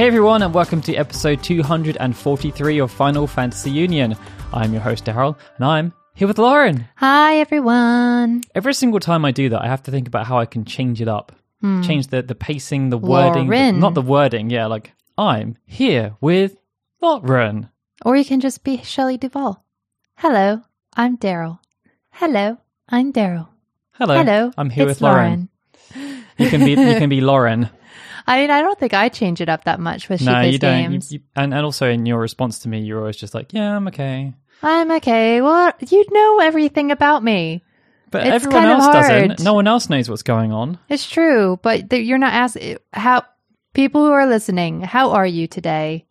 Hey everyone, and welcome to episode 243 of Final Fantasy Union. I'm your host, Daryl, and I'm here with Lauren. Hi, everyone. Every single time I do that, I have to think about how I can change it up. Hmm. Change the, the pacing, the wording. the- not the wording, yeah, like, I'm here with Lauren. Or you can just be Shelley Duvall. Hello, I'm Daryl. Hello, I'm Daryl. Hello. Hello, I'm here with Lauren. You can be you can be Lauren. I mean, I don't think I change it up that much with no, Sheepless you don't. Games. you, and, and also in your response to me, you're always just like, yeah, I'm okay. I'm okay. Well, you know everything about me. But It's everyone else doesn't. No one else knows what's going on. It's true, but th- you're not asking how people who are listening. How are you today?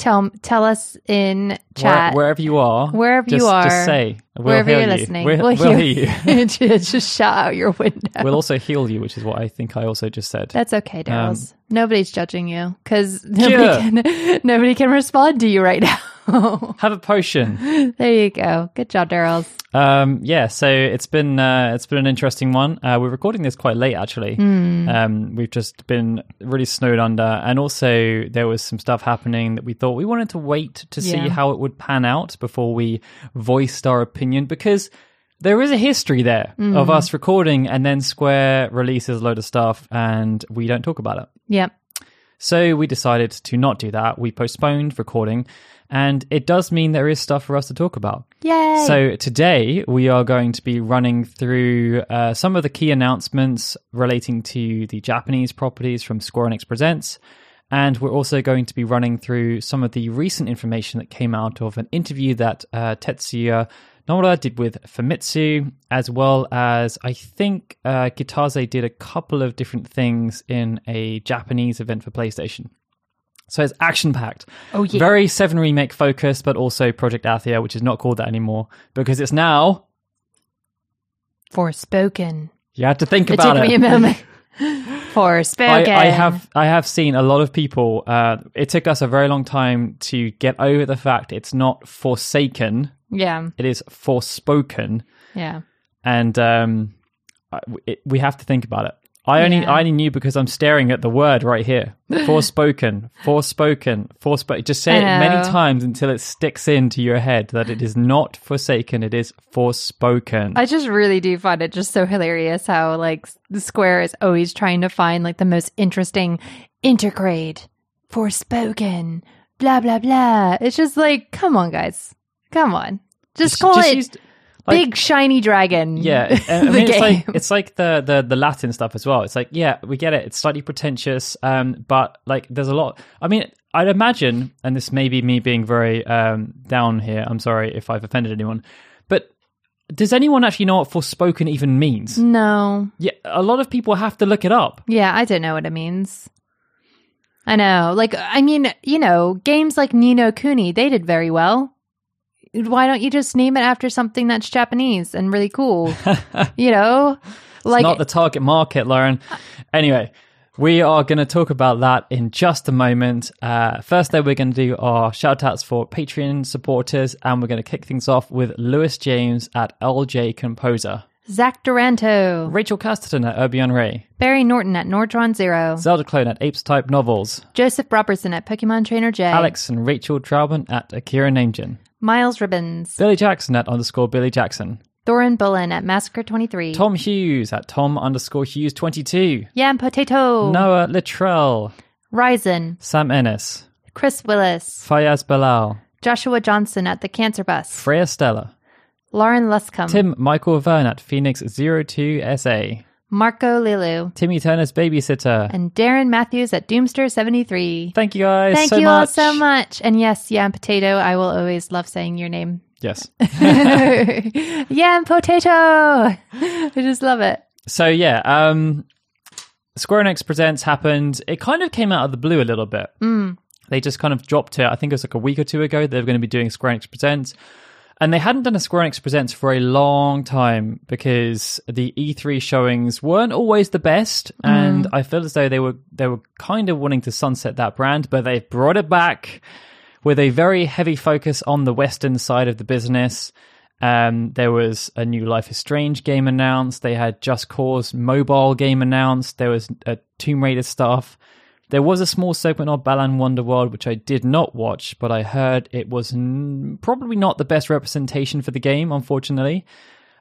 Tell tell us in Where- chat. wherever you are, Wherever you are, just say we'll wherever you're you. listening, We'll, we'll, we'll hear, you. just, just shout out your window. we'll also heal you, which is what I think I also just said. That's okay, Um, Nobody's judging you because nobody can nobody can respond to you right now. Have a potion. there you go. Good job, Daryl's. Um, yeah, so it's been uh, it's been an interesting one. Uh, we're recording this quite late, actually. Hmm. Um, we've just been really snowed under, and also there was some stuff happening that we thought we wanted to wait to see Yeah. how it would pan out before we voiced our opinion because there is a history there Hmm. of us recording and then Square releases a load of stuff and we don't talk about it. Yep. So we decided to not do that. We postponed recording, and it does mean there is stuff for us to talk about. Yay. So today we are going to be running through uh, some of the key announcements relating to the Japanese properties from Square Enix Presents. And we're also going to be running through some of the recent information that came out of an interview that uh, Tetsuya Nomura did with Famitsu, as well as I think uh, Kitase did a couple of different things in a Japanese event for PlayStation. So it's action packed. Oh, yeah. Very 7 Remake focused, but also Project Athia, which is not called that anymore because it's now. Forspoken. You had to think It about took it. me a moment. Forspoken. I, I have I have seen a lot of people. Uh, it took us a very long time to get over the fact it's not Forsaken. Yeah. It is Forspoken, Yeah. and um, it, we have to think about it. I only Yeah. I only knew because I'm staring at the word right here. Forspoken, Forspoken, Forspoken. Just say it many times until it sticks into your head that it is not Forsaken. It is Forspoken. I just really do find it just so hilarious how like the Square is always trying to find like the most interesting intergrade, Forspoken, blah blah blah. It's just like, come on, guys, come on, just call Just it used- like- Big Shiny Dragon. Yeah, I mean, it's like it's like the, the the Latin stuff as well. It's like, yeah, we get it. It's slightly pretentious, um, but like, there's a lot. I mean, I'd imagine, and this may be me being very um down here. I'm sorry if I've offended anyone, but does anyone actually know what "forspoken" even means? no, Yeah, a lot of people have to look it up. yeah, I don't know what it means. I know, like, I mean, you know, games like Ni no Kuni, they did very well. Why don't you just name it after something that's Japanese and really cool? you know, like Not the target market, Lauren. Anyway, we are going to talk about that in just a moment. Uh, first, though, we're going to do our shout outs for Patreon supporters, and we're going to kick things off with Lewis James at LJ Composer, Zach Duranto, Rachel Casterton at Urbion Ray, Barry Norton at Nordron Zero, Zelda Clone at Apes Type Novels, Joseph Robertson at Pokemon Trainer J, Alex and Rachel Traubman at Akira Namejin, Miles Ribbons, Billy Jackson at underscore Billy Jackson, Thorin Bullen at Massacre 23, Tom Hughes at Tom underscore Hughes 22, Yam Potato, Noah Littrell, Ryzen, Sam Ennis, Chris Willis, Fayaz Bilal, Joshua Johnson at The Cancer Bus, Freya Stella, Lauren Luscombe, Tim Michael Vern at Phoenix02SA, Marco Lilu, Timmy Turner's babysitter. and Darren Matthews at Doomster73. Thank you guys Thank so you much. all so much. And yes, Yam Potato, I will always love saying your name. Yes. Yam Potato! I just love it. So yeah, um Square Enix Presents happened. It kind of came out of the blue a little bit. Mm. They just kind of dropped it. I think it was like a week or two ago. They were going to be doing Square Enix Presents. And they hadn't done a Square Enix Presents for a long time because the E3 showings weren't always the best. And I feel as though they were they were kind of wanting to sunset that brand, but they've brought it back with a very heavy focus on the Western side of the business. Um, there was a new Life is Strange game announced. They had Just Cause mobile game announced. There was a Tomb Raider stuff. There was a small segment of Balan Wonderworld which I did not watch, but I heard it was n- probably not the best representation for the game, unfortunately.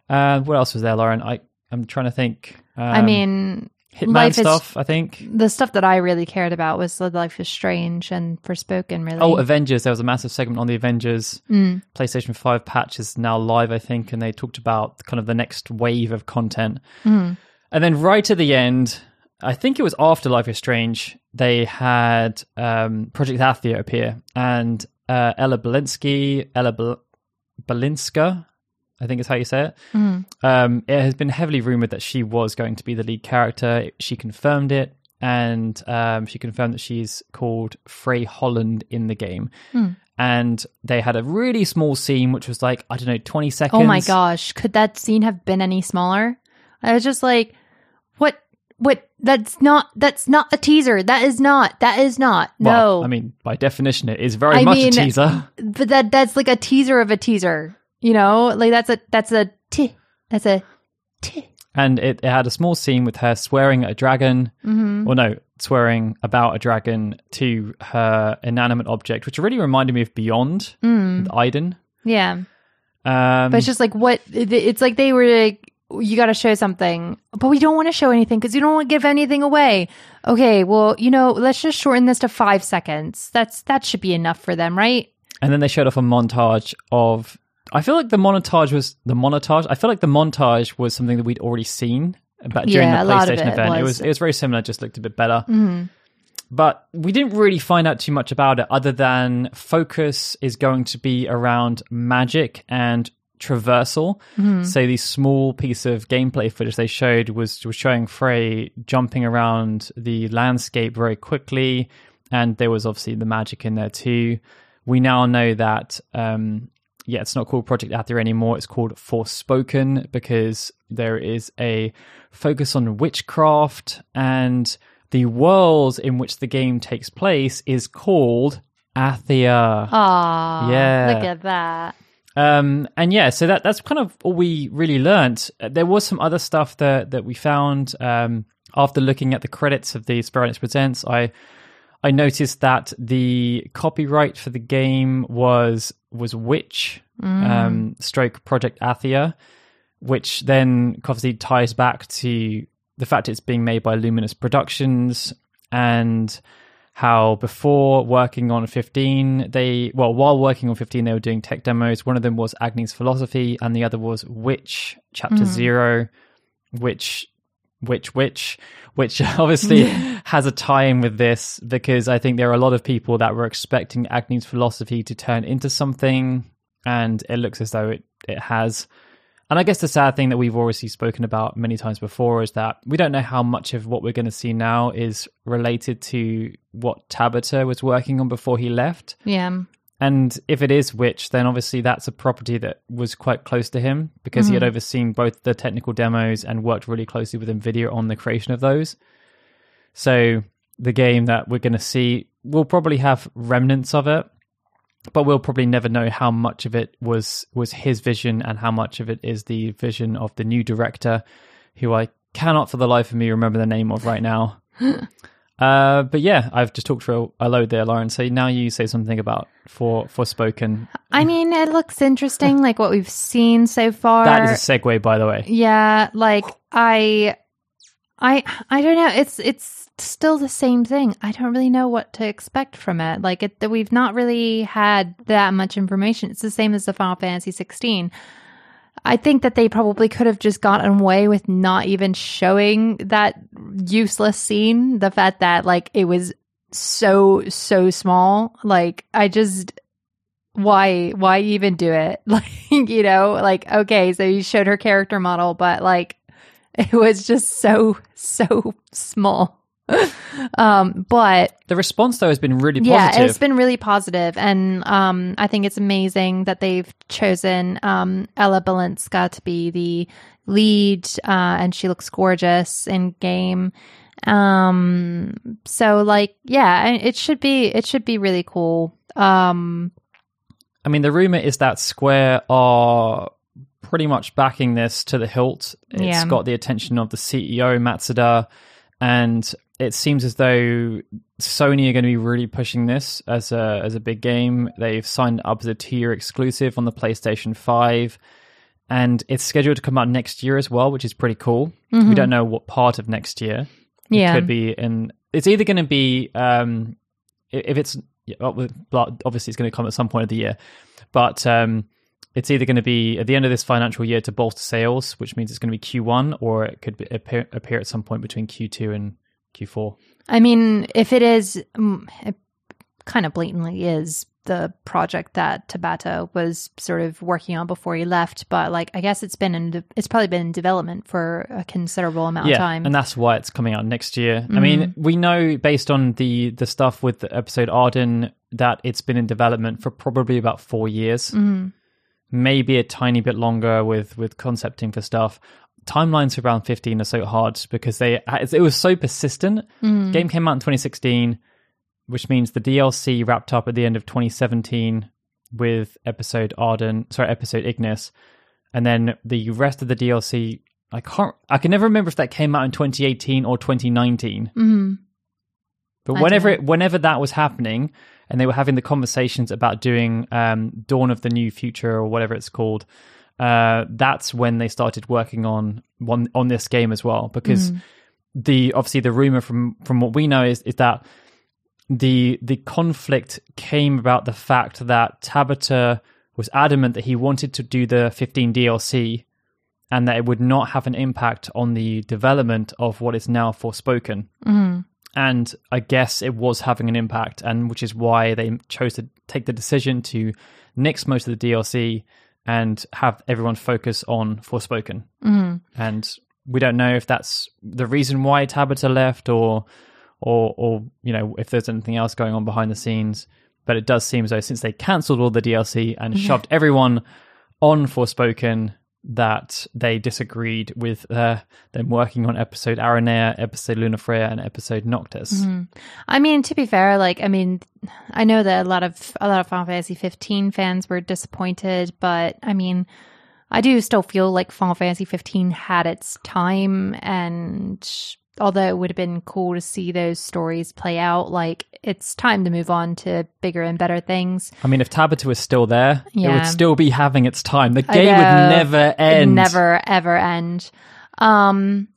Uh, what else was there, Lauren? I I'm trying to think. Um, I mean, Hitman Life is- stuff. I think. the stuff that I really cared about was the Life is Strange and Forspoken. Really. Oh, Avengers. There was a massive segment on the Avengers. Mm. PlayStation 5 patch is now live, I think, and they talked about kind of the next wave of content. Mm. And then right at the end, I think it was after Life is Strange, they had um, Project Athia appear, and uh, Ella Belinsky, Ella Bel- Belinska, I think is how you say it. Mm. Um, it has been heavily rumored that she was going to be the lead character. She confirmed it, and um, she confirmed that she's called Frey Holland in the game. Hmm. And they had a really small scene, which was like I don't know, twenty seconds. Oh my gosh, could that scene have been any smaller? I was just like, what? What? That's not. That's not a teaser. That is not. That is not. Well, no. I mean, by definition, it is very I much mean- a teaser. but that that's like a teaser of a teaser. You know, like that's a that's a t. That's a t. And it, it had a small scene with her swearing at a dragon, Mm-hmm. or no, swearing about a dragon to her inanimate object, which really reminded me of Beyond Mm. with Aiden. Yeah. Um, But it's just like what it's like they were like you got to show something, but we don't want to show anything because you don't want to give anything away. Okay, well, you know, let's just shorten this to five seconds. That's that should be enough for them, right? and then they showed off a montage of. I feel like the montage was the montage. I feel like the montage was something that we'd already seen about during Yeah, the PlayStation it event. It was. was it was very similar, just looked a bit better. Mm-hmm. But we didn't really find out too much about it other than focus is going to be around magic and traversal. Mm-hmm. So the small piece of gameplay footage they showed was was showing Frey jumping around the landscape very quickly, and there was obviously the magic in there too. We now know that um, yeah, it's not called Project Athia anymore. It's called Forspoken because there is a focus on witchcraft and the world in which the game takes place is called Athia. Ah, Yeah. look at that. Um, and yeah, so that that's kind of all we really learnt. Uh, There was some other stuff that that we found um, after looking at the credits of the Square Presents. I I noticed that the copyright for the game was was Witch um, stroke Project Athia, which then obviously ties back to the fact it's being made by Luminous Productions and how before working on 15 they well while working on 15 they were doing tech demos. One of them was Agni's philosophy and the other was witch chapter mm. zero which which which which obviously has a tie-in with this because i think there are a lot of people that were expecting Agni's philosophy to turn into something and it looks as though it, it has and I guess the sad thing that we've already spoken about many times before is that we don't know how much of what we're going to see now is related to what Tabata was working on before he left. Yeah. And if it is Witch, then obviously that's a property that was quite close to him because he had mm-hmm. overseen both the technical demos and worked really closely with NVIDIA on the creation of those. So the game that we're going to see will probably have remnants of it, but we'll probably never know how much of it was was his vision and how much of it is the vision of the new director, who I cannot for the life of me remember the name of right now. uh, but yeah, I've just talked for a load there, Lauren. So now you say something about for for spoken. I mean, it looks interesting, like what we've seen so far. That is a segue, by the way. Yeah, like I I I don't know. It's it's still the same thing. I don't really know what to expect from it. Like it, we've not really had that much information. It's the same as the Final Fantasy 16. I think that they probably could have just gotten away with not even showing that useless scene. The fact that like it was so so small. Like I just why why even do it? Like you know, like okay, so you showed her character model, but like it was just so so small. um but The response, though, has been really yeah it's been really positive. And um i think it's amazing that they've chosen um ella balinska to be the lead uh and she looks gorgeous in game. Um so like yeah it should be it should be really cool. Um I mean, the rumor is that Square are pretty much backing this to the hilt. It's Yeah. got the attention of the CEO Matsuda, and it seems as though Sony are going to be really pushing this as a as a big game. They've signed up as a year exclusive on the PlayStation Five, and it's scheduled to come out next year as well, which is pretty cool. We don't know what part of next year. Mm-hmm. Yeah. It could be in. It's either going to be um, if it's yeah, well, well, obviously it's going to come at some point of the year, but um, it's either going to be at the end of this financial year to bolster sales, which means it's going to be Q1, or it could be, appear, appear at some point between Q2 and Q4. I mean, if it is, mm, it kind of blatantly is the project that Tabata was sort of working on before he left, but like I guess it's been in, de- it's probably been in development for a considerable amount yeah, of time. and that's why it's coming out next year. I mean, we know based on the the stuff with the episode Ardyn that it's been in development for probably about four years, maybe a tiny bit longer with with concepting for stuff. Timelines for around fifteen are so hard because they it was so persistent. Game came out in 2016, which means the DLC wrapped up at the end of 2017 with episode Ardyn, sorry, episode Ignis, and then the rest of the DLC. I can't. I can never remember if that came out in 2018 or 2019. Mhm. But I whenever it, whenever that was happening, and they were having the conversations about doing um, Dawn of the New Future or whatever it's called, uh, that's when they started working on one on this game as well. Because the obviously the rumor from from what we know is is that the the conflict came about the fact that Tabata was adamant that he wanted to do the 15 DLC and that it would not have an impact on the development of what is now Forspoken. And I guess it was having an impact, and which is why they chose to take the decision to nix most of the DLC and have everyone focus on Forspoken. Mm-hmm. And we don't know if that's the reason why Tabata left, or, or, or you know, if there's anything else going on behind the scenes. But it does seem as though since they cancelled all the DLC and shoved everyone on Forspoken, that they disagreed with uh, them working on episode Aranea, episode Lunafreya, and episode Noctis. I mean, to be fair, like I mean, I know that a lot of a lot of Final Fantasy 15 fans were disappointed, but I mean, I do still feel like Final Fantasy 15 had its time, and although it would have been cool to see those stories play out, like it's time to move on to bigger and better things. I mean, if Tabata was still there, it would still be having its time. The game would never end. never ever end. Um,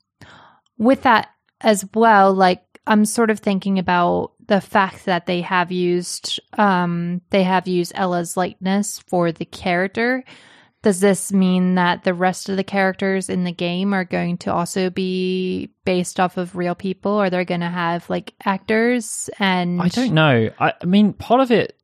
with that as well, like I'm sort of thinking about the fact that they have used um they have used Ella's likeness for the character. Does this mean that the rest of the characters in the game are going to also be based off of real people? Or they're going to have like actors and I don't know. I, I mean, part of it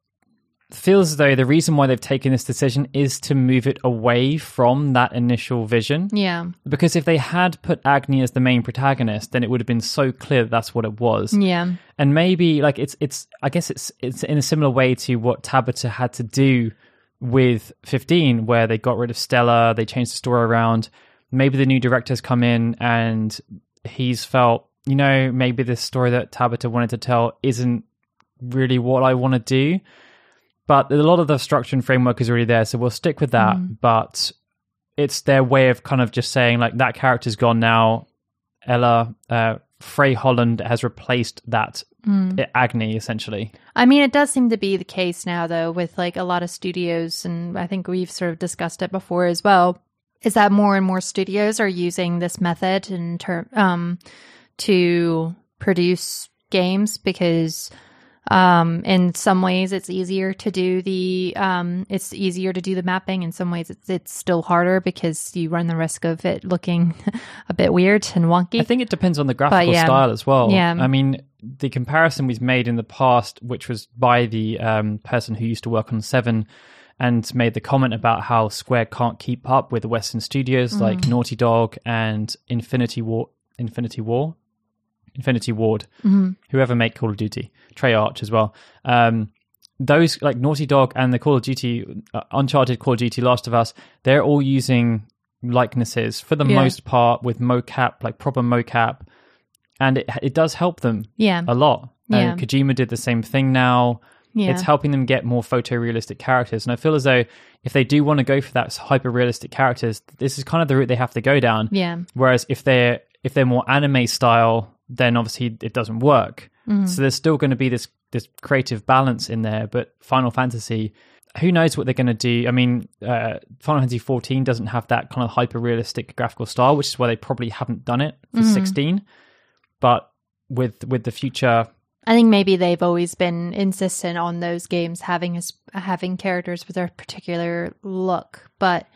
feels as though the reason why they've taken this decision is to move it away from that initial vision. Yeah, Because if they had put Agni as the main protagonist, then it would have been so clear that that's what it was. yeah, and maybe like it's it's I guess it's it's in a similar way to what Tabata had to do with 15 where they got rid of Stella they changed the story around. Maybe the new director's come in and he's felt you know maybe this story that Tabata wanted to tell isn't really what I want to do. But a lot of the structure and framework is already there so we'll stick with that. But it's their way of kind of just saying like that character's gone now. Ella uh, Frey Holland has replaced that Agni essentially. I mean, it does seem to be the case now, though, with like a lot of studios, and I think we've sort of discussed it before as well. Is that more and more studios are using this method in term um, to produce games because um, in some ways it's easier to do the um, it's easier to do the mapping. In some ways, it's it's still harder because you run the risk of it looking a bit weird and wonky. I think it depends on the graphical yeah. style as well. Yeah. I mean, the comparison we've made in the past, which was by the um, person who used to work on Seven, and made the comment about how Square can't keep up with the Western studios Mm. like Naughty Dog and Infinity War, Infinity War, Infinity Ward, Mm-hmm. whoever make Call of Duty, Treyarch as well. Um, those like Naughty Dog and the Call of Duty, uh, Uncharted, Call of Duty, Last of Us, they're all using likenesses for the Yeah. most part with mocap, like proper mocap, and it it does help them yeah, a lot. Yeah. Uh, Kojima did the same thing now. yeah, It's helping them get more photorealistic characters, and I feel as though if they do want to go for that hyper realistic characters, this is kind of the route they have to go down. yeah, Whereas if they're if they're more anime style, then obviously it doesn't work. So there's still going to be this this creative balance in there. But Final Fantasy, who knows what they're going to do? I mean, uh, Final Fantasy 14 doesn't have that kind of hyper realistic graphical style, which is why they probably haven't done it for 16. But with with the future, I think maybe they've always been insistent on those games having having characters with a particular look, but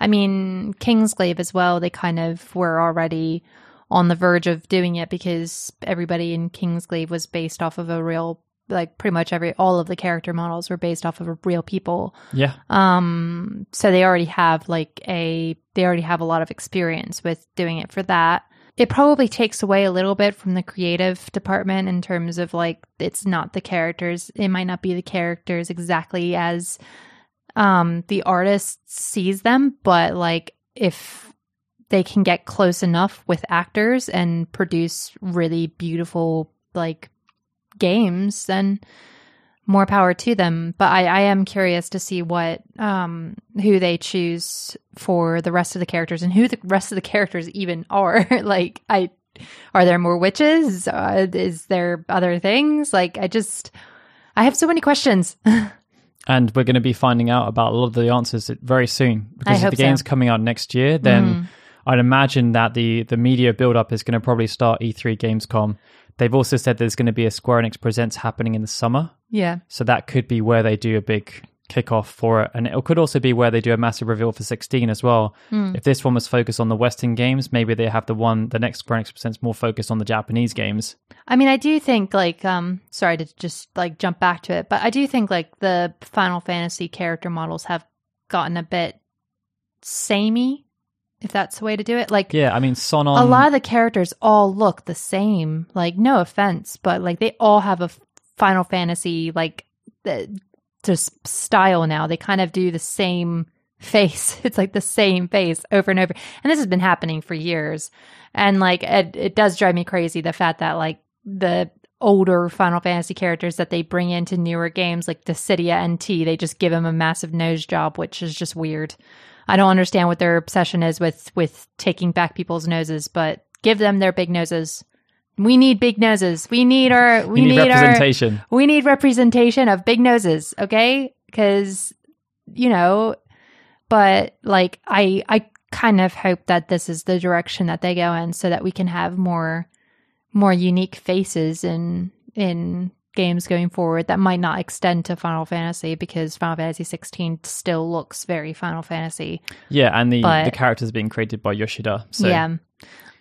I mean Kingsglaive as well. They kind of were already on the verge of doing it because everybody in Kingsglaive was based off of a real, like pretty much every all of the character models were based off of real people. yeah, Um, so they already have like a they already have a lot of experience with doing it for that. It probably takes away a little bit from the creative department in terms of like it's not the characters. It might not be the characters exactly as um the artist sees them, but like if they can get close enough with actors and produce really beautiful like games, then more power to them. But I, I am curious to see what um who they choose for the rest of the characters and who the rest of the characters even are. like I are there more witches? Uh, is there other things? Like I just I have so many questions. and we're going to be finding out about a lot of the answers very soon because if the so. game's coming out next year, then I'd imagine that the the media build up is going to probably start E3 Gamescom. They've also said there's going to be a Square Enix Presents happening in the summer. Yeah. So that could be where they do a big kickoff for it. And it could also be where they do a massive reveal for 16 as well. If this one was focused on the Western games, maybe they have the one, the next Enix Presents more focused on the Japanese games. I mean, I do think like um sorry to just like jump back to it, but I do think like the Final Fantasy character models have gotten a bit samey, if that's the way to do it. Like Yeah, I mean, Sonon. a lot of the characters all look the same. Like no offense, but like they all have a f- Final Fantasy like the just style now. They kind of do the same face. It's like the same face over and over. And this has been happening for years. And like it, it does drive me crazy the fact that like the older Final Fantasy characters that they bring into newer games like Dissidia NT, they just give them a massive nose job, which is just weird. I don't understand what their obsession is with with taking back people's noses, but give them their big noses. We need big noses. We need our we need, need our representation. we need representation of big noses, okay? Because you know, but like I I kind of hope that this is the direction that they go in, so that we can have more more unique faces in in games going forward that might not extend to Final Fantasy because Final Fantasy 16 still looks very Final Fantasy. Yeah, and the, But- the characters being created by Yoshida. So yeah.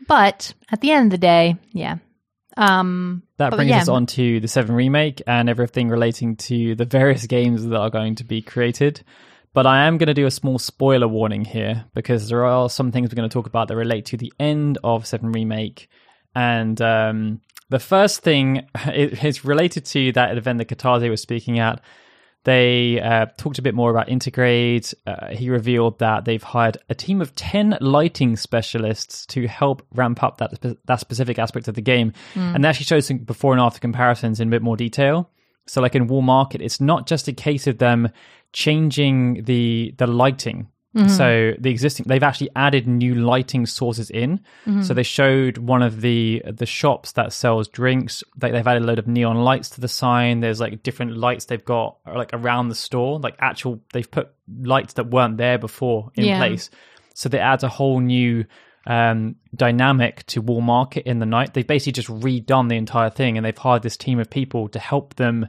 But at the end of the day, yeah. Um that brings yeah. us on to the 7 remake and everything relating to the various games that are going to be created. But I am going to do a small spoiler warning here because there are some things we're going to talk about that relate to the end of 7 remake. And um, the first thing is related to that event that Kitase was speaking at. They uh, talked a bit more about Intergrade. Uh, he revealed that they've hired a team of 10 lighting specialists to help ramp up that, spe- that specific aspect of the game. And they actually showed some before and after comparisons in a bit more detail. So, like in Wall Market, it's not just a case of them changing the the lighting. Mm-hmm. So the existing, they've actually added new lighting sources in. Mm-hmm. So they showed one of the the shops that sells drinks. They, they've added a load of neon lights to the sign. There's like different lights they've got uh, like around the store, like actual. They've put lights that weren't there before in Yeah. place. So they add a whole new um, dynamic to Wall Market in the night. They've basically just redone the entire thing, and they've hired this team of people to help them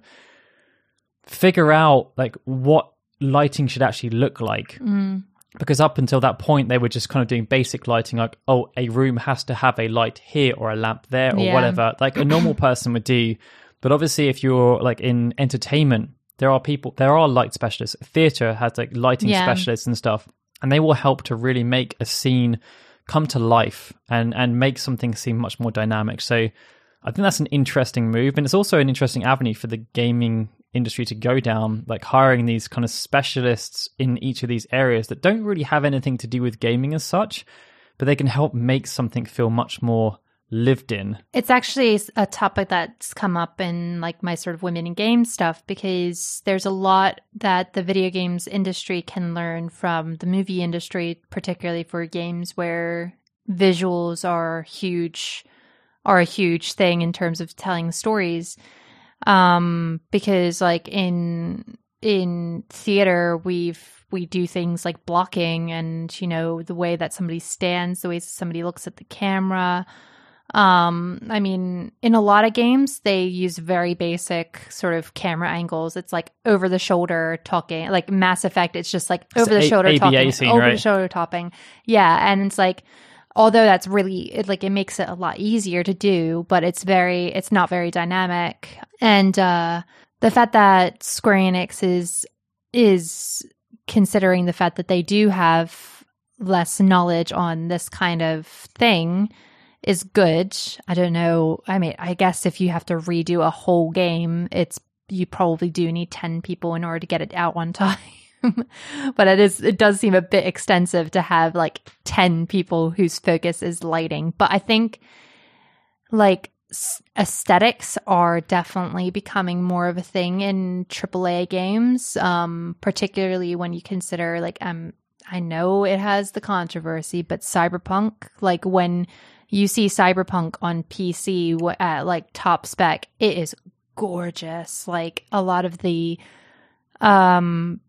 figure out like what lighting should actually look like. Mm. Because up until that point, they were just kind of doing basic lighting, like oh, a room has to have a light here or a lamp there or Yeah. whatever, like a normal person would do. But obviously, if you're like in entertainment, there are people, there are light specialists. Theater has like lighting Yeah. specialists and stuff, and they will help to really make a scene come to life and and make something seem much more dynamic. So I think that's an interesting move, and it's also an interesting avenue for the gaming industry to go down, like hiring these kind of specialists in each of these areas that don't really have anything to do with gaming as such, but they can help make something feel much more lived in. It's actually a topic that's come up in like my sort of women in games stuff because there's a lot that the video games industry can learn from the movie industry, particularly for games where visuals are huge are a huge thing in terms of telling stories. Um, because like in in theater, we've we do things like blocking and you know the way that somebody stands, the way somebody looks at the camera. Um, I mean, in a lot of games, they use very basic sort of camera angles. It's like over the shoulder talking, like Mass Effect. It's just like over the shoulder talking, scene, over the shoulder topping. Yeah, and it's like, although that's really it, like it makes it a lot easier to do, but it's very, it's not very dynamic. And uh, the fact that Square Enix is is considering the fact that they do have less knowledge on this kind of thing is good. I don't know. I mean, I guess if you have to redo a whole game, it's you probably do need 10 people in order to get it out one time. but it is it does seem a bit extensive to have like 10 people whose focus is lighting. But I think like aesthetics are definitely becoming more of a thing in AAA games, um, particularly when you consider like um I know it has the controversy, but Cyberpunk, like when you see Cyberpunk on PC at like top spec, it is gorgeous. Like a lot of the um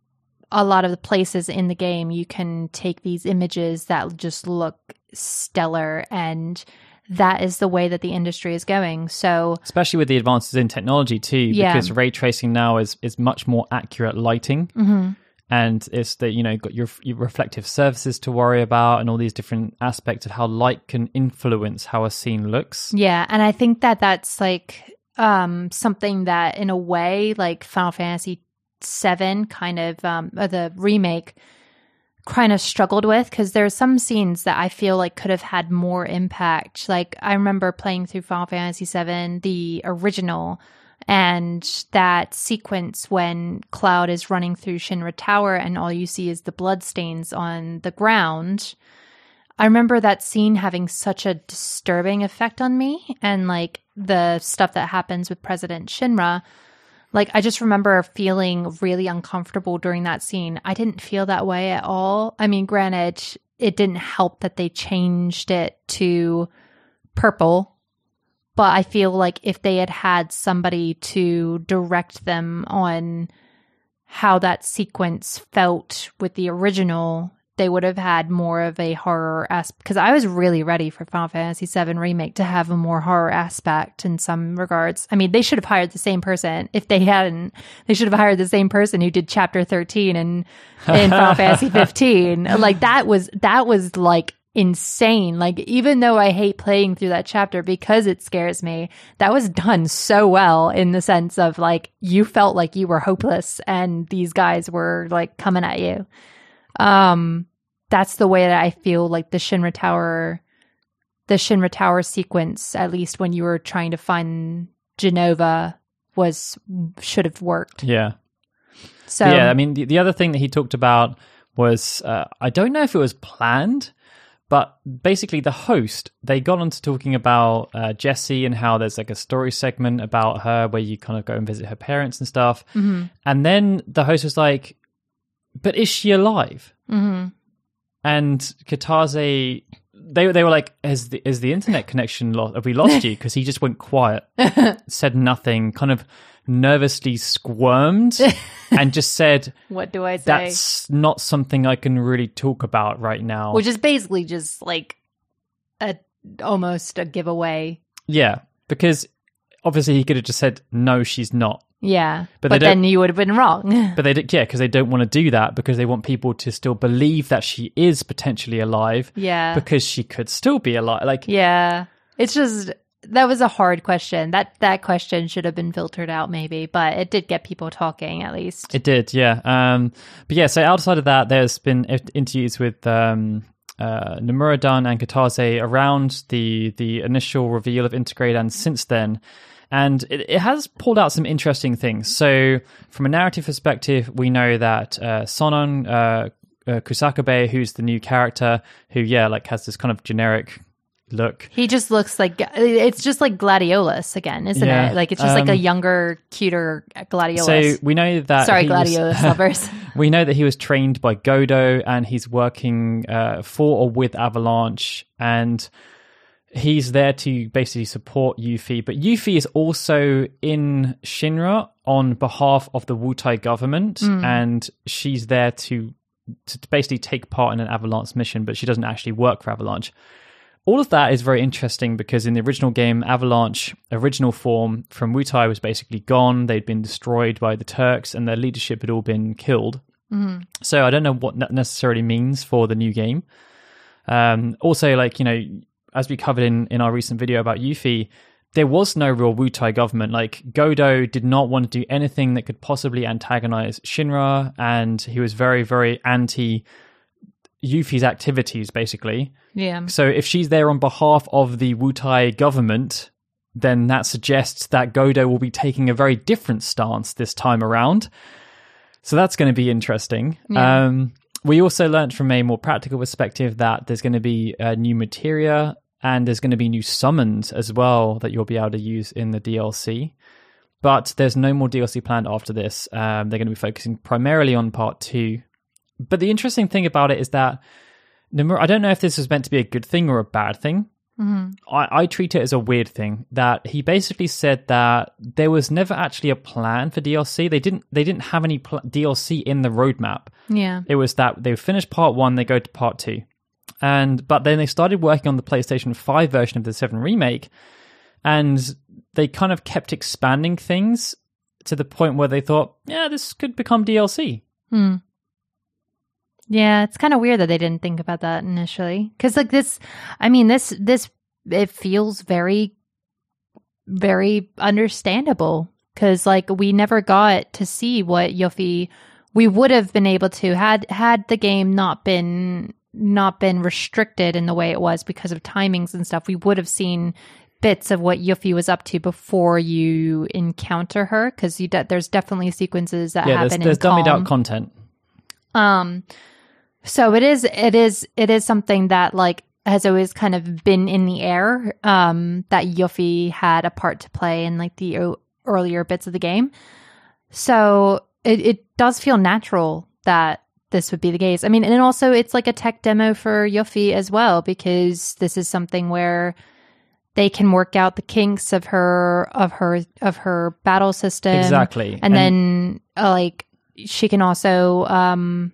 a lot of the places in the game you can take these images that just look stellar and that is the way that the industry is going. So especially with the advances in technology too Yeah. because ray tracing now is is much more accurate lighting mhm. and it's that you know got your, your reflective surfaces to worry about and all these different aspects of how light can influence how a scene looks Yeah, and I think that that's like um something that in a way like Final Fantasy 7 kind of um the remake kind of struggled with because there are some scenes that I feel like could have had more impact. Like I remember playing through Final Fantasy 7 the original and that sequence when Cloud is running through Shinra Tower and all you see is the bloodstains on the ground. I remember that scene having such a disturbing effect on me and like the stuff that happens with President Shinra. Like I just remember feeling really uncomfortable during that scene. I didn't feel that way at all. I mean, granted, it didn't help that they changed it to purple, but I feel like if they had had somebody to direct them on how that sequence felt with the original, they would have had more of a horror aspect. Because I was really ready for Final Fantasy VII Remake to have a more horror aspect in some regards. I mean, they should have hired the same person. If they hadn't, they should have hired the same person who did Chapter 13 in, in Final Fantasy 15. Like, that was, that was like, insane. Like, even though I hate playing through that chapter because it scares me, that was done so well in the sense of like, you felt like you were hopeless and these guys were like coming at you. Um, that's the way that I feel like the Shinra Tower, the Shinra Tower sequence, at least when you were trying to find Genova, was should have worked. yeah So yeah, I mean, the, the other thing that he talked about was uh, I don't know if it was planned, but basically the host they got onto talking about uh, Jessie and how there's like a story segment about her where you kind of go and visit her parents and stuff, Mhm. and then the host was like, "But is she alive?" Mhm. And Kitase. They, they were like, is the, is the internet connection lost? Have we lost you? Because he just went quiet, said nothing, kind of nervously squirmed, and just said, what do I say? that's not something I can really talk about right now. Which is basically just like a almost a giveaway. yeah, because obviously he could have just said no, she's not. Yeah, But but, then you would have been wrong. But they yeah, because they don't want to do that because they want people to still believe that she is potentially alive yeah, because she could still be alive. Like, yeah. It's just that was a hard question. That that question should have been filtered out, maybe, but it did get people talking at least. It did, yeah. Um, but yeah, so outside of that, there's been interviews with um, uh, Nomura-dan and Kitase around the the initial reveal of Intergrade and since then. And it, it has pulled out some interesting things. So, from a narrative perspective, we know that uh, Sonon uh, uh, Kusakabe, who's the new character, who, yeah, like has this kind of generic look. He just looks like it's just like Gladiolus again, isn't Yeah, it? Like it's just like a um, younger, cuter Gladiolus. So, we know that. Sorry, was- Gladiolus lovers. We know that he was trained by Godo and he's working uh, for or with Avalanche. And he's there to basically support Yuffie, but Yuffie is also in Shinra on behalf of the Wutai government, and she's there to to basically take part in an Avalanche mission, but she doesn't actually work for Avalanche. All of that is very interesting because in the original game, Avalanche original form from Wutai was basically gone. They'd been destroyed by the Turks, and their leadership had all been killed. So I don't know what that necessarily means for the new game. Um, also, like you know, as we covered in in our recent video about Yuffie, there was no real Wutai government. Like Godo did not want to do anything that could possibly antagonize Shinra, and he was very, very anti Yuffie's activities, basically. Yeah. So if she's there on behalf of the Wutai government, then that suggests that Godo will be taking a very different stance this time around. So that's going to be interesting. Yeah. Um, we also learned from a more practical perspective that there's going to be uh, new materia and there's going to be new summons as well that you'll be able to use in the DLC. But there's no more DLC planned after this. Um, they're going to be focusing primarily on part two. But the interesting thing about it is that I don't know if this was meant to be a good thing or a bad thing. I, I treat it as a weird thing that he basically said that there was never actually a plan for DLC. They didn't they didn't have any pl- DLC in the roadmap. Yeah. It was that they finished part one, they go to part two, and but then they started working on the PlayStation Five version of the Seven remake, and they kind of kept expanding things to the point where they thought, yeah, this could become DLC. Hmm. Yeah, it's kind of weird that they didn't think about that initially. Because like this, I mean this this it feels very, very understandable. Because like we never got to see what Yuffie we would have been able to had had the game not been not been restricted in the way it was because of timings and stuff. We would have seen bits of what Yuffie was up to before you encounter her because you de- there's definitely sequences that Yeah, there's, happen there's in dummied out content. Um, so it is, it is, it is something that like has always kind of been in the air. Um, that Yuffie had a part to play in like the o- earlier bits of the game. So it, it does feel natural that this would be the case. I mean, and also it's like a tech demo for Yuffie as well because this is something where they can work out the kinks of her of her of her battle system Exactly. and, then uh, like she can also um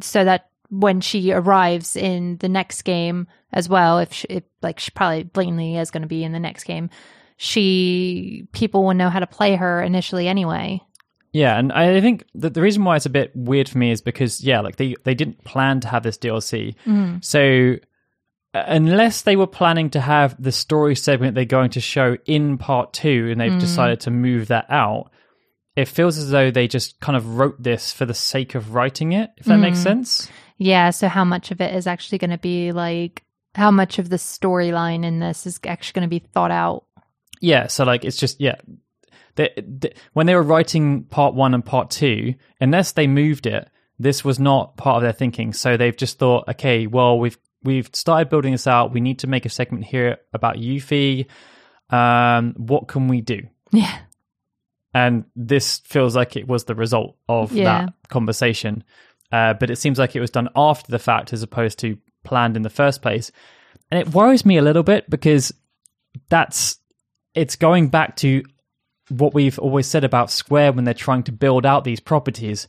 so that when she arrives in the next game as well if, she, if like she probably blatantly is going to be in the next game she people will know how to play her initially anyway Yeah, and I think that the reason why it's a bit weird for me is because yeah, like they they didn't plan to have this DLC. Mm-hmm. So uh, unless they were planning to have the story segment they're going to show in part 2 and they've mm. decided to move that out, it feels as though they just kind of wrote this for the sake of writing it, if that makes mm. sense. yeah so how much of it is actually going to be like how much of the storyline in this is actually going to be thought out Yeah, so like it's just yeah. They, they, when they were writing part one and part two, unless they moved it, this was not part of their thinking. So they've just thought, okay, well we've we've started building this out. We need to make a segment here about Yuffie. Um, what can we do? yeah And this feels like it was the result of Yeah. that conversation. Uh, but it seems like it was done after the fact as opposed to planned in the first place. And it worries me a little bit because that's it's going back to what we've always said about Square when they're trying to build out these properties.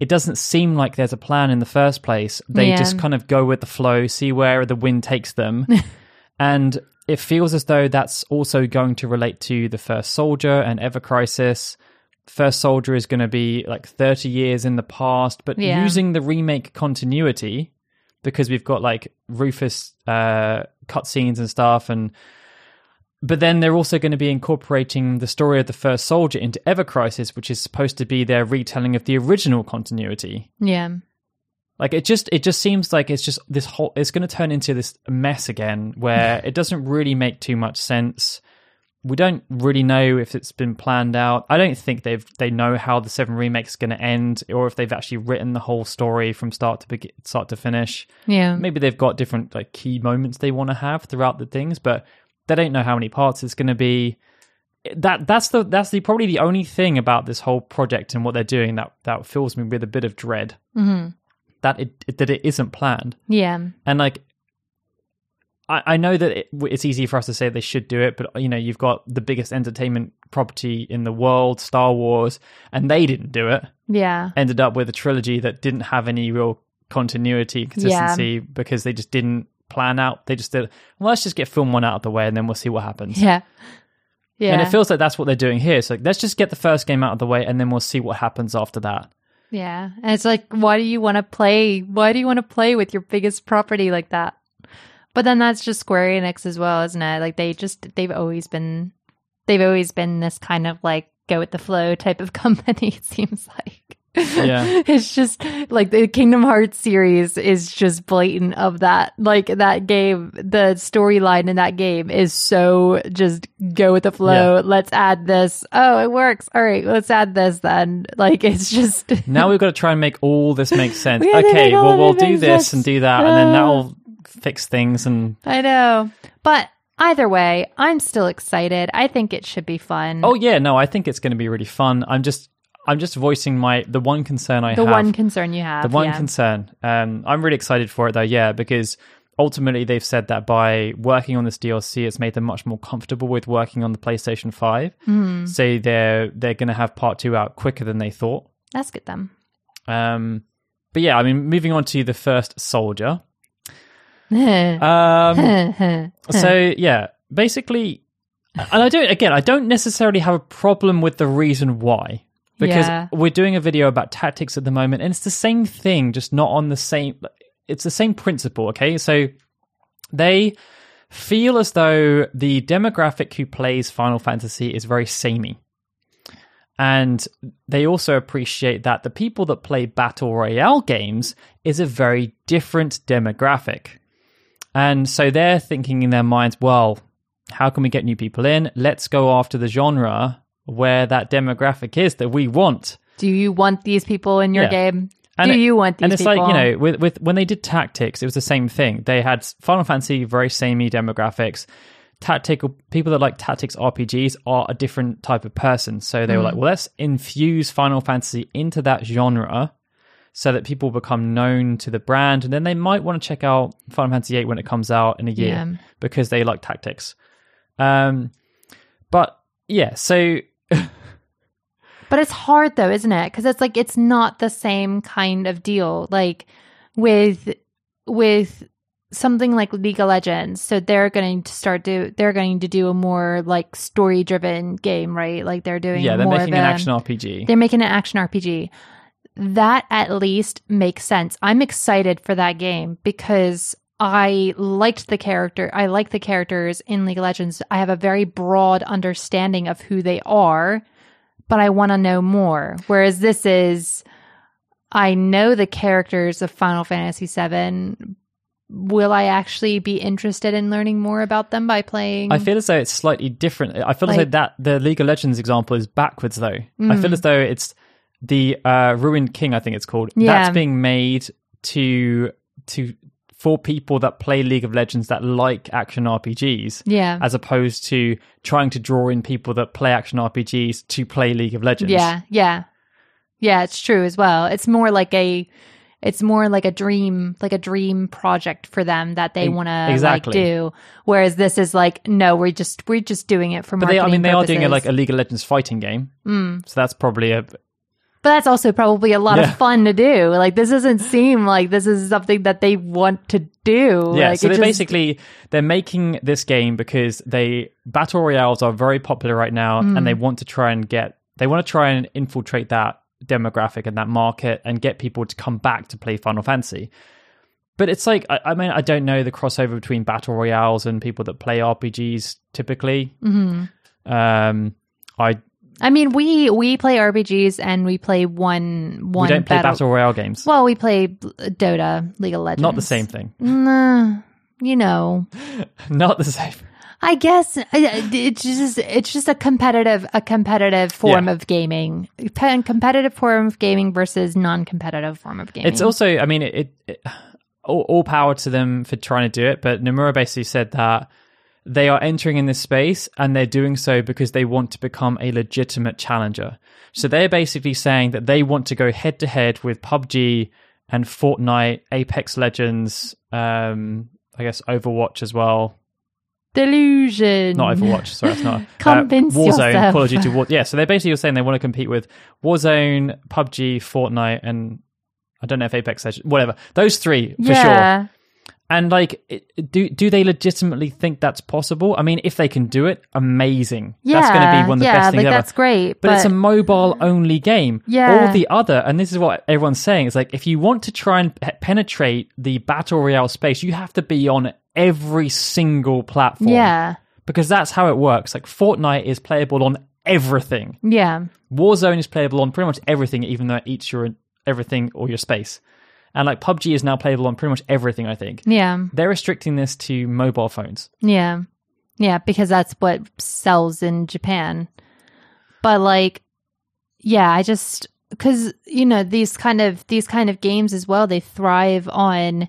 It doesn't seem like there's a plan in the first place. They Yeah. just kind of go with the flow, see where the wind takes them. and it feels as though that's also going to relate to the First Soldier and Ever Crisis. First Soldier is going to be like 30 years in the past, but Yeah. using the remake continuity because we've got like Rufus uh, cutscenes and stuff, and but then they're also going to be incorporating the story of the First Soldier into Ever Crisis, which is supposed to be their retelling of the original continuity. yeah Like it just it just seems like it's just this whole it's going to turn into this mess again where it doesn't really make too much sense. We don't really know if it's been planned out. I don't think they've they know how the seven remake is going to end, or if they've actually written the whole story from start to begin, start to finish. yeah Maybe they've got different like key moments they want to have throughout the things, but they don't know how many parts it's going to be. That that's the that's the probably the only thing about this whole project and what they're doing that that fills me with a bit of dread hmm that it that it isn't planned yeah and like I, I know that it, it's easy for us to say they should do it, but you know, you've got the biggest entertainment property in the world, Star Wars, and they didn't do it. Yeah. Ended up with a trilogy that didn't have any real continuity, consistency because they just didn't plan out. They just did. Well, let's just get film one out of the way, and then we'll see what happens. Yeah. Yeah. And it feels like that's what they're doing here. So let's just get the first game out of the way, and then we'll see what happens after that. yeah. And it's like, why do you want to play? Why do you want to play with your biggest property like that? But then that's just Square Enix as well, isn't it? Like they just, they've always been, they've always been this kind of like go with the flow type of company, it seems like. Yeah. it's just like the Kingdom Hearts series is just blatant of that. Like that game, the storyline in that game is so just go with the flow. Yeah. Let's add this. Oh, it works. All right, let's add this then. Like it's just Now we've got to try and make all this make sense. We okay, well we'll do this sense. and do that, and then that'll fix things. And I know. But either way, I'm still excited. I think it should be fun. oh yeah, no, I think it's going to be really fun. I'm just I'm just voicing my the one concern I the have. The one concern you have. the one yeah. concern. Um, I'm really excited for it though, yeah, because ultimately they've said that by working on this DLC, it's made them much more comfortable with working on the PlayStation Five. Mm, So they're they're going to have Part Two out quicker than they thought. that's good then. Um, but yeah, I mean, moving on to the first soldier. um, Um, so yeah, basically, and I don't again, I don't necessarily have a problem with the reason why because Yeah. we're doing a video about tactics at the moment, and it's the same thing, just not on the same. It's the same principle. Okay, so they feel as though the demographic who plays Final Fantasy is very samey. And they also appreciate that the people that play battle royale games is a very different demographic. And so they're thinking in their minds, well, how can we get new people in? Let's go after the genre where that demographic is that we want. Do you want these people in your Yeah. game? And Do it- you want these and it's people? like you know, with with when they did tactics, it was the same thing. They had Final Fantasy very samey demographics. Tactical people that like tactics RPGs are a different type of person. So they were Mm. like, well, let's infuse Final Fantasy into that genre so that people become known to the brand, and then they might want to check out Final Fantasy VIII when it comes out in a year Yeah. because they like tactics. Um, but yeah, so But it's hard though, isn't it? Because it's like it's not the same kind of deal. Like with with something like League of Legends, so they're going to start do they're going to do a more like story driven game, right? Like they're doing yeah, they're more making of an a- action RPG. They're making an action RPG. That at least makes sense. I'm excited for that game because I liked the character. I like the characters in League of Legends. I have a very broad understanding of who they are, but I want to know more. Whereas this is, I know the characters of Final Fantasy VII. Will I actually be interested in learning more about them by playing? I feel as though it's slightly different. I feel as though that the League of Legends example is backwards, though. I Mm. feel as though it's the uh, Ruined King. I think it's called. Yeah. That's being made to to for people that play League of Legends that like action RPGs, yeah. as opposed to trying to draw in people that play action RPGs to play League of Legends. Yeah, yeah. Yeah, it's true as well. It's more like a it's more like a dream like a dream project for them that they want to exactly. like do whereas this is like no, we're just we're just doing it for But they, I mean, they are doing it like a League of Legends fighting game, Mm. so that's probably a But that's also probably a lot Yeah. of fun to do. Like this doesn't seem like this is something that they want to do. Yeah, like, so they're just- basically they're making this game because they battle royales are very popular right now, Mm. and they want to try and get they want to try and infiltrate that demographic and that market and get people to come back to play Final Fantasy. But it's like I, I mean I don't know the crossover between battle royales and people that play RPGs typically. Mhm. Um, I I mean, we we play RPGs and we play one one we don't play battle, royale games. Well, we play Dota, League of Legends. Not the same thing. Nah, you know. Not the same. I guess uh, it's just it's just a competitive a competitive form Yeah. of gaming, Pe- competitive form of gaming versus non-competitive form of gaming. It's also, I mean, it, it, it all, all power to them for trying to do it. But Nomura basically said that they are entering in this space and they're doing so because they want to become a legitimate challenger. So they're basically saying that they want to go head to head with PUBG and Fortnite, Apex Legends, um, I guess Overwatch as well. Delusion. Not Overwatch, sorry, it's not. Convince Warzone, yourself. Call of Duty War. Yeah, so they're basically saying they want to compete with Warzone, PUBG, Fortnite, and I don't know if Apex Legends, whatever. Those three for sure. And like, do do they legitimately think that's possible? I mean, if they can do it, amazing. Yeah. that's going to be one of the yeah, best things like ever. that's great. but, it's a mobile only game. Yeah. All the other, and this is what everyone's saying, is like if you want to try and pe- penetrate the battle royale space, you have to be on every single platform. yeah. Because that's how it works. Like Fortnite is playable on everything. Yeah. Warzone is playable on pretty much everything, even though it eats your everything or your space. And like PUBG is now playable on pretty much everything, I think. Yeah. They're restricting this to mobile phones. Yeah. Yeah, because that's what sells in Japan. But like yeah, I just cuz you know, these kind of these kind of games as well, they thrive on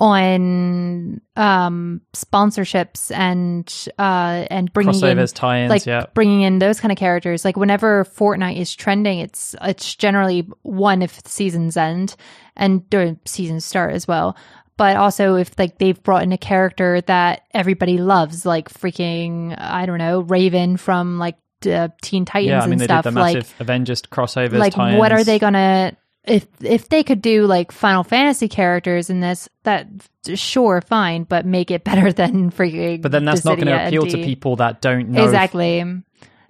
on um sponsorships and uh and bringing in tie-ins, like yeah. bringing in those kind of characters. Like whenever Fortnite is trending, it's it's generally one if the seasons end and during seasons start as well. But also if like they've brought in a character that everybody loves, like freaking I don't know Raven from like uh, Teen Titans Yeah, I mean and they stuff. did the like massive Avengers crossovers, like what are they gonna if if they could do like Final Fantasy characters in this, that sure fine, but make it better than freaking. But then that's not going to appeal to people that don't know. Exactly.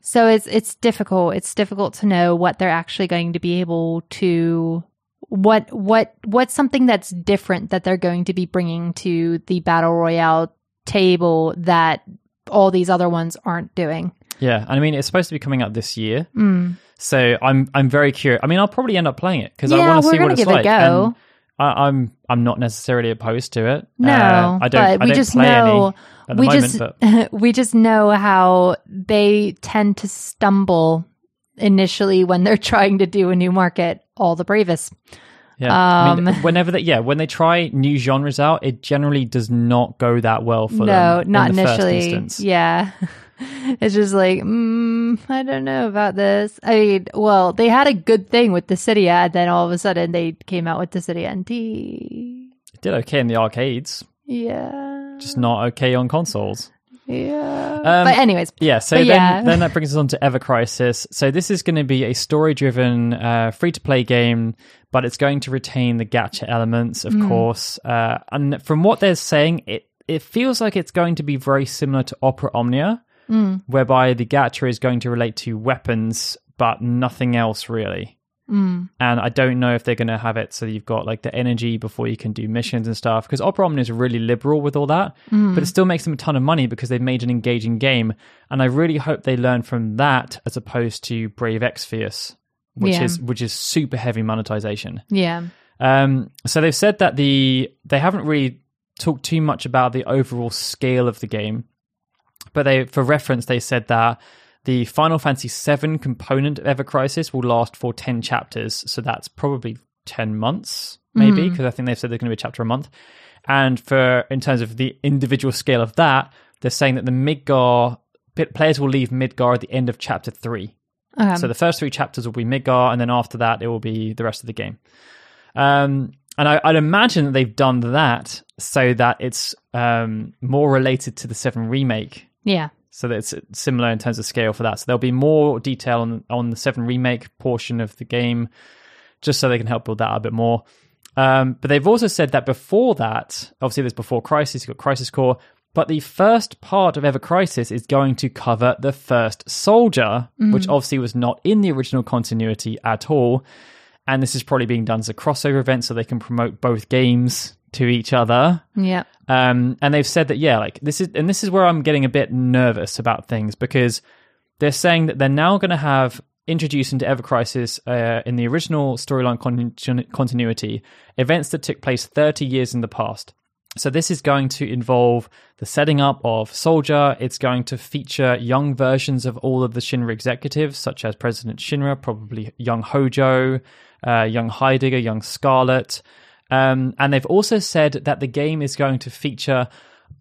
So it's it's difficult. It's difficult to know what they're actually going to be able to what what what's something that's different that they're going to be bringing to the battle royale table that all these other ones aren't doing. Yeah, and I mean it's supposed to be coming out this year, Mm. so I'm I'm very curious. I mean, I'll probably end up playing it because I want to see what it's give it a like. go. And I, I'm I'm not necessarily opposed to it. No, Uh, I don't. but I we don't just play know any at the we moment, just but we just know how they tend to stumble initially when they're trying to do a new market. All the bravest. yeah. I mean, um, whenever they yeah when they try new genres out, it generally does not go that well for no, them. not in the initially. First instance. Yeah. it's just like, mm, I don't know about this. I mean, well, they had a good thing with Dissidia, and then all of a sudden they came out with the Dissidia NT. It did okay in the arcades, Yeah. just not okay on consoles. yeah. Um, but anyways, Yeah, so then, yeah. then that brings us on to Ever Crisis. So this is going to be a story-driven, uh, free-to-play game, but it's going to retain the gacha elements, of Mm. course. Uh, and from what they're saying, it it feels like it's going to be very similar to Opera Omnia, Mm. whereby the gacha is going to relate to weapons, but nothing else really. mm, And I don't know if they're going to have it so you've got like the energy before you can do missions and stuff. Because Opera Omnia is really liberal with all that, mm. but it still makes them a ton of money because they've made an engaging game. And I really hope they learn from that as opposed to Brave Exvius, which Yeah. is which is super heavy monetization. yeah. Um, so they've said that the they haven't really talked too much about the overall scale of the game, but they for reference they said that the Final Fantasy VII component of Ever Crisis will last for ten chapters, so that's probably ten months, maybe, because I think they've said they're going to be a chapter a month. And for in terms of the individual scale of that, they're saying that the Midgar players will leave Midgar at the end of chapter three. Okay. So the first three chapters will be Midgar, and then after that, it will be the rest of the game. Um, and I, I'd imagine that they've done that so that it's um, more related to the Seven remake, yeah. so it's similar in terms of scale for that. So there'll be more detail on on the Seven remake portion of the game, just so they can help build that out a bit more. Um, but they've also said that before that, obviously there's before Crisis, you've got Crisis Core, but the first part of Ever Crisis is going to cover the first soldier, which obviously was not in the original continuity at all. And this is probably being done as a crossover event so they can promote both games to each other. Yeah. Um, and they've said that, yeah, like this is, and this is where I'm getting a bit nervous about things because they're saying that they're now going to have introduced into Ever Crisis uh, in the original storyline con- continuity events that took place 30 years in the past. So this is going to involve the setting up of Soldier. It's going to feature young versions of all of the Shinra executives, such as President Shinra, probably young Hojo, uh, young Heidegger, young Scarlet. Um, and they've also said that the game is going to feature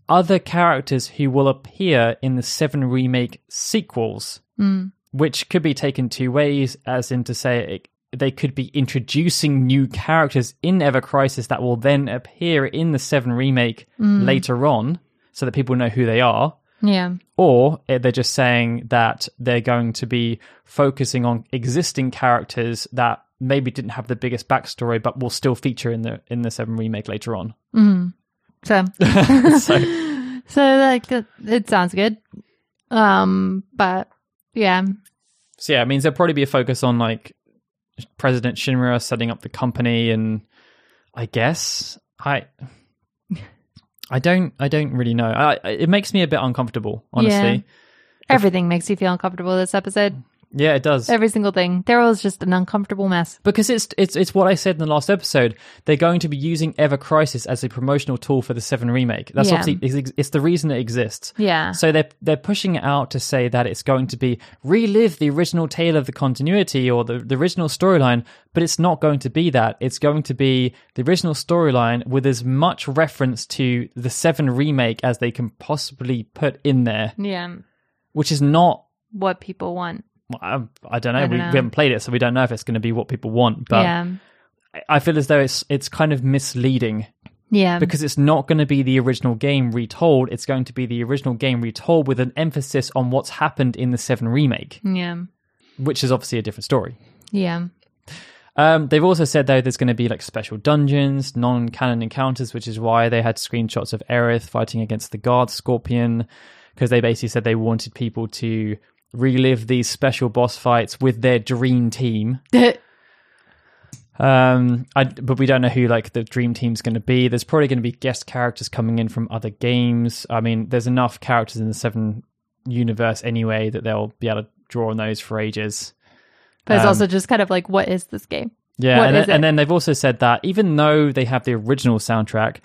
other characters who will appear in the Seven Remake sequels, Mm. which could be taken two ways, as in to say it, they could be introducing new characters in Ever Crisis that will then appear in the Seven remake later on, so that people know who they are. Yeah. Or eh, they're just saying that they're going to be focusing on existing characters that maybe didn't have the biggest backstory, but will still feature in the in the Seven remake later on. So so so like it, it sounds good. Um but yeah. So yeah, it means there'll probably be a focus on like President Shinra setting up the company, and I guess I, I don't, I don't really know. I, I- it makes me a bit uncomfortable, honestly. Everything makes you feel uncomfortable this episode. Yeah, it does. Every single thing. Daryl's just an uncomfortable mess. because it's it's it's what I said in the last episode. They're going to be using Ever Crisis as a promotional tool for the Seven remake. That's Yeah. obviously it's, it's the reason it exists. Yeah. So they're they're pushing it out to say that it's going to be relive the original tale of the continuity or the, the original storyline, but it's not going to be that. It's going to be the original storyline with as much reference to the Seven remake as they can possibly put in there, Yeah. which is not. What people want. I, I don't know. don't we, know. we haven't played it, so we don't know if it's going to be what people want. But yeah. I- I feel as though it's it's kind of misleading Yeah. because it's not going to be the original game retold. It's going to be the original game retold with an emphasis on what's happened in the Seven remake, yeah. which is obviously a different story. Yeah. Um, they've also said though there's going to be like special dungeons, non-canon encounters, which is why they had screenshots of Aerith fighting against the guard Scorpion, because they basically said they wanted people to relive these special boss fights with their dream team. Um, I, but we don't know who like the dream team's going to be. There's probably going to be guest characters coming in from other games. I mean, there's enough characters in the Seven universe anyway that they'll be able to draw on those for ages. But it's Um, also just kind of like, what is this game? Yeah, What and is then, and then they've also said that even though they have the original soundtrack,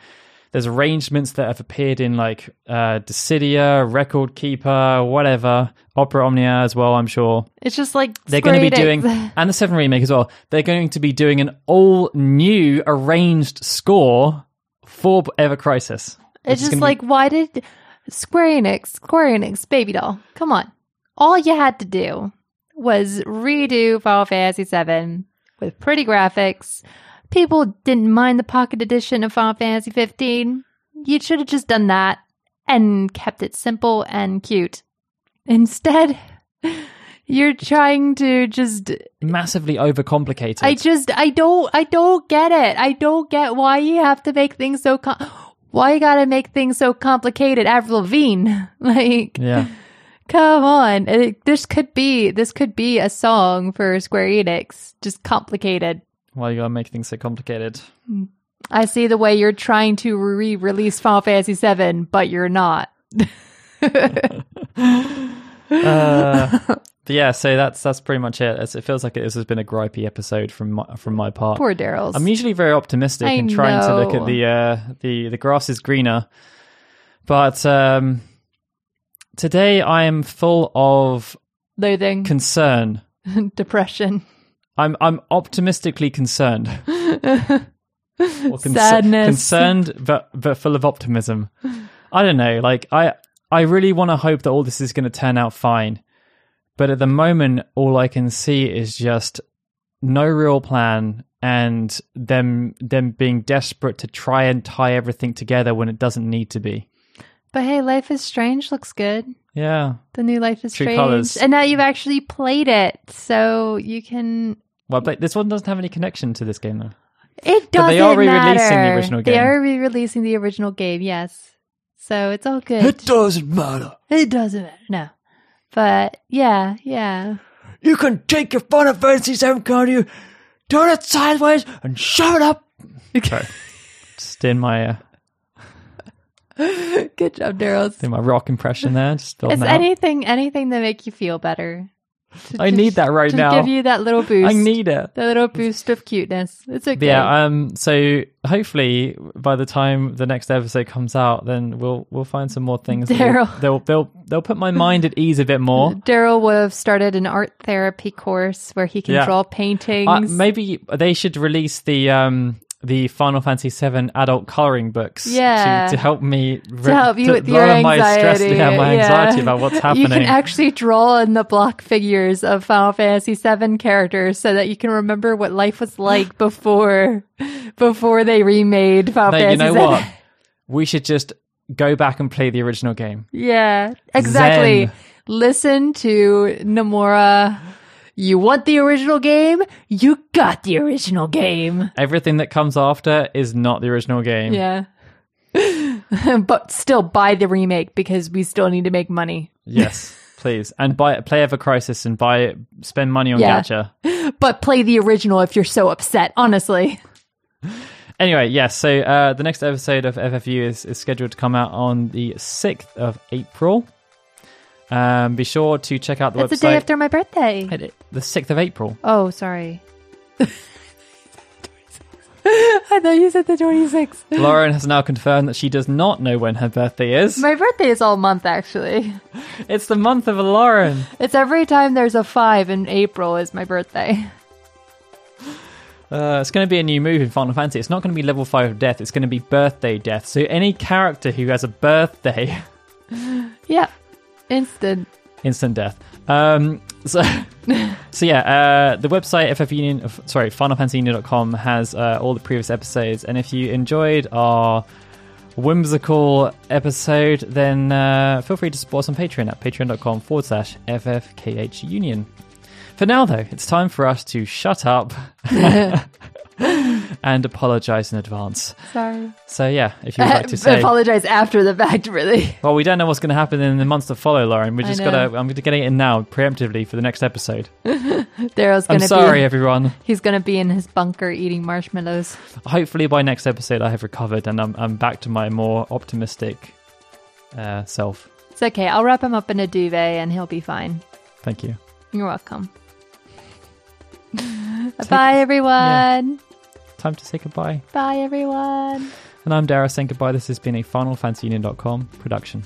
there's arrangements that have appeared in like uh, Dissidia, Record Keeper, whatever, Opera Omnia as well. I'm sure It's just like they're going to be doing, and the Seven remake as well. They're going to be doing an all new arranged score for Ever Crisis. It's just gonna be- like, why did Square Enix, Square Enix, baby doll, come on. All you had to do was redo Final Fantasy VII with pretty graphics. People didn't mind the pocket edition of Final Fantasy 15. You should have just done that and kept it simple and cute. Instead, you're trying to just massively overcomplicated. I just I don't I don't get it. I don't get why you have to make things so com- why you gotta make things so complicated. Avril Lavigne, like yeah, come on. It, this could be this could be a song for Square Enix. Just complicated. Why you gotta make things so complicated? I see the way you're trying to re-release Final Fantasy VII, but you're not. Uh, but yeah, so that's that's pretty much it. It's- It feels like it, this has been a gripey episode from my, from my part. Poor Daryl's. I'm usually very optimistic I and trying to look at the uh, the the grass is greener, but um, today I am full of loathing, concern. depression, I'm I'm optimistically concerned. Or concer- sadness. concerned, but but full of optimism. I don't know. Like I I really want to hope that all this is going to turn out fine, but at the moment, all I can see is just no real plan and them them being desperate to try and tie everything together when it doesn't need to be. But hey, Life is Strange looks good. Yeah. The new Life is True Strange. colours. And now you've actually played it, so you can. Well, but this one doesn't have any connection to this game though. It doesn't they are re-releasing the matter. original They are re-releasing the original game, yes. So it's all good. It doesn't matter. It doesn't matter, no. But yeah, yeah. You can take your Final Fantasy VII card, you turn it sideways and shove it up. Okay. Just in my uh, Good job, Daryl. in my rock impression there. Just that anything, anything that make you feel better. To I just- need that right to now. give you that little boost. I need it. that little boost of cuteness. It's okay. Yeah. Um. So hopefully, by the time the next episode comes out, then we'll we'll find some more things. Daryl. They'll they'll they'll put my mind at ease a bit more. Daryl would have started an art therapy course where he can Yeah. draw paintings. Uh, maybe they should release the um the Final Fantasy VII adult coloring books Yeah. to, to help me to help you with your anxiety. my stress, yeah, my Yeah. anxiety about what's happening. You can actually draw in the block figures of Final Fantasy VII characters so that you can remember what life was like before before they remade Final No, Fantasy you know VII. what? We should just go back and play the original game. Yeah, exactly. Zen. Listen to Nomura. You want the original game? You got the original game. Everything that comes after is not the original game. Yeah. but still buy the remake because we still need to make money. Yes, please. And buy play Ever Crisis and buy spend money on Yeah. gacha. But play the original if you're so upset, honestly. Anyway, yes. So uh, the next episode of FFU is, is scheduled to come out on the sixth of April. Um, be sure to check out the That's website. the day after my birthday. It- the sixth of April. Oh, sorry. I thought you said the 26th. Lauren has now confirmed that she does not know when her birthday is. My birthday is all month, actually. It's the month of Lauren. It's every time there's a five in April is my birthday. Uh, it's going to be a new move in Final Fantasy. It's not going to be level five of death. It's going to be birthday death. So any character who has a birthday, Yeah. Instant. instant death. Um, so, so yeah, uh, the website FF Union, of- sorry, FinalFantasyUnion.com has uh, all the previous episodes. And if you enjoyed our whimsical episode, then uh, feel free to support us on Patreon at patreon.com forward slash FFKH Union. For now, though, it's time for us to shut up and apologize in advance. Sorry. So, yeah, if you would like to say. apologize after the fact, really. Well, we don't know what's going to happen in the months to follow, Lauren. We just got to. I'm going to getting it in now, preemptively for the next episode. Daryl's I'm gonna sorry, be everyone. he's gonna be in his bunker eating marshmallows. Hopefully, by next episode, I have recovered and I'm, I'm back to my more optimistic uh, self. It's okay. I'll wrap him up in a duvet and he'll be fine. Thank you. You're welcome. Bye everyone. Time to say goodbye. Bye everyone. And I'm Dara saying goodbye. This has been a FinalFantasyUnion.com production.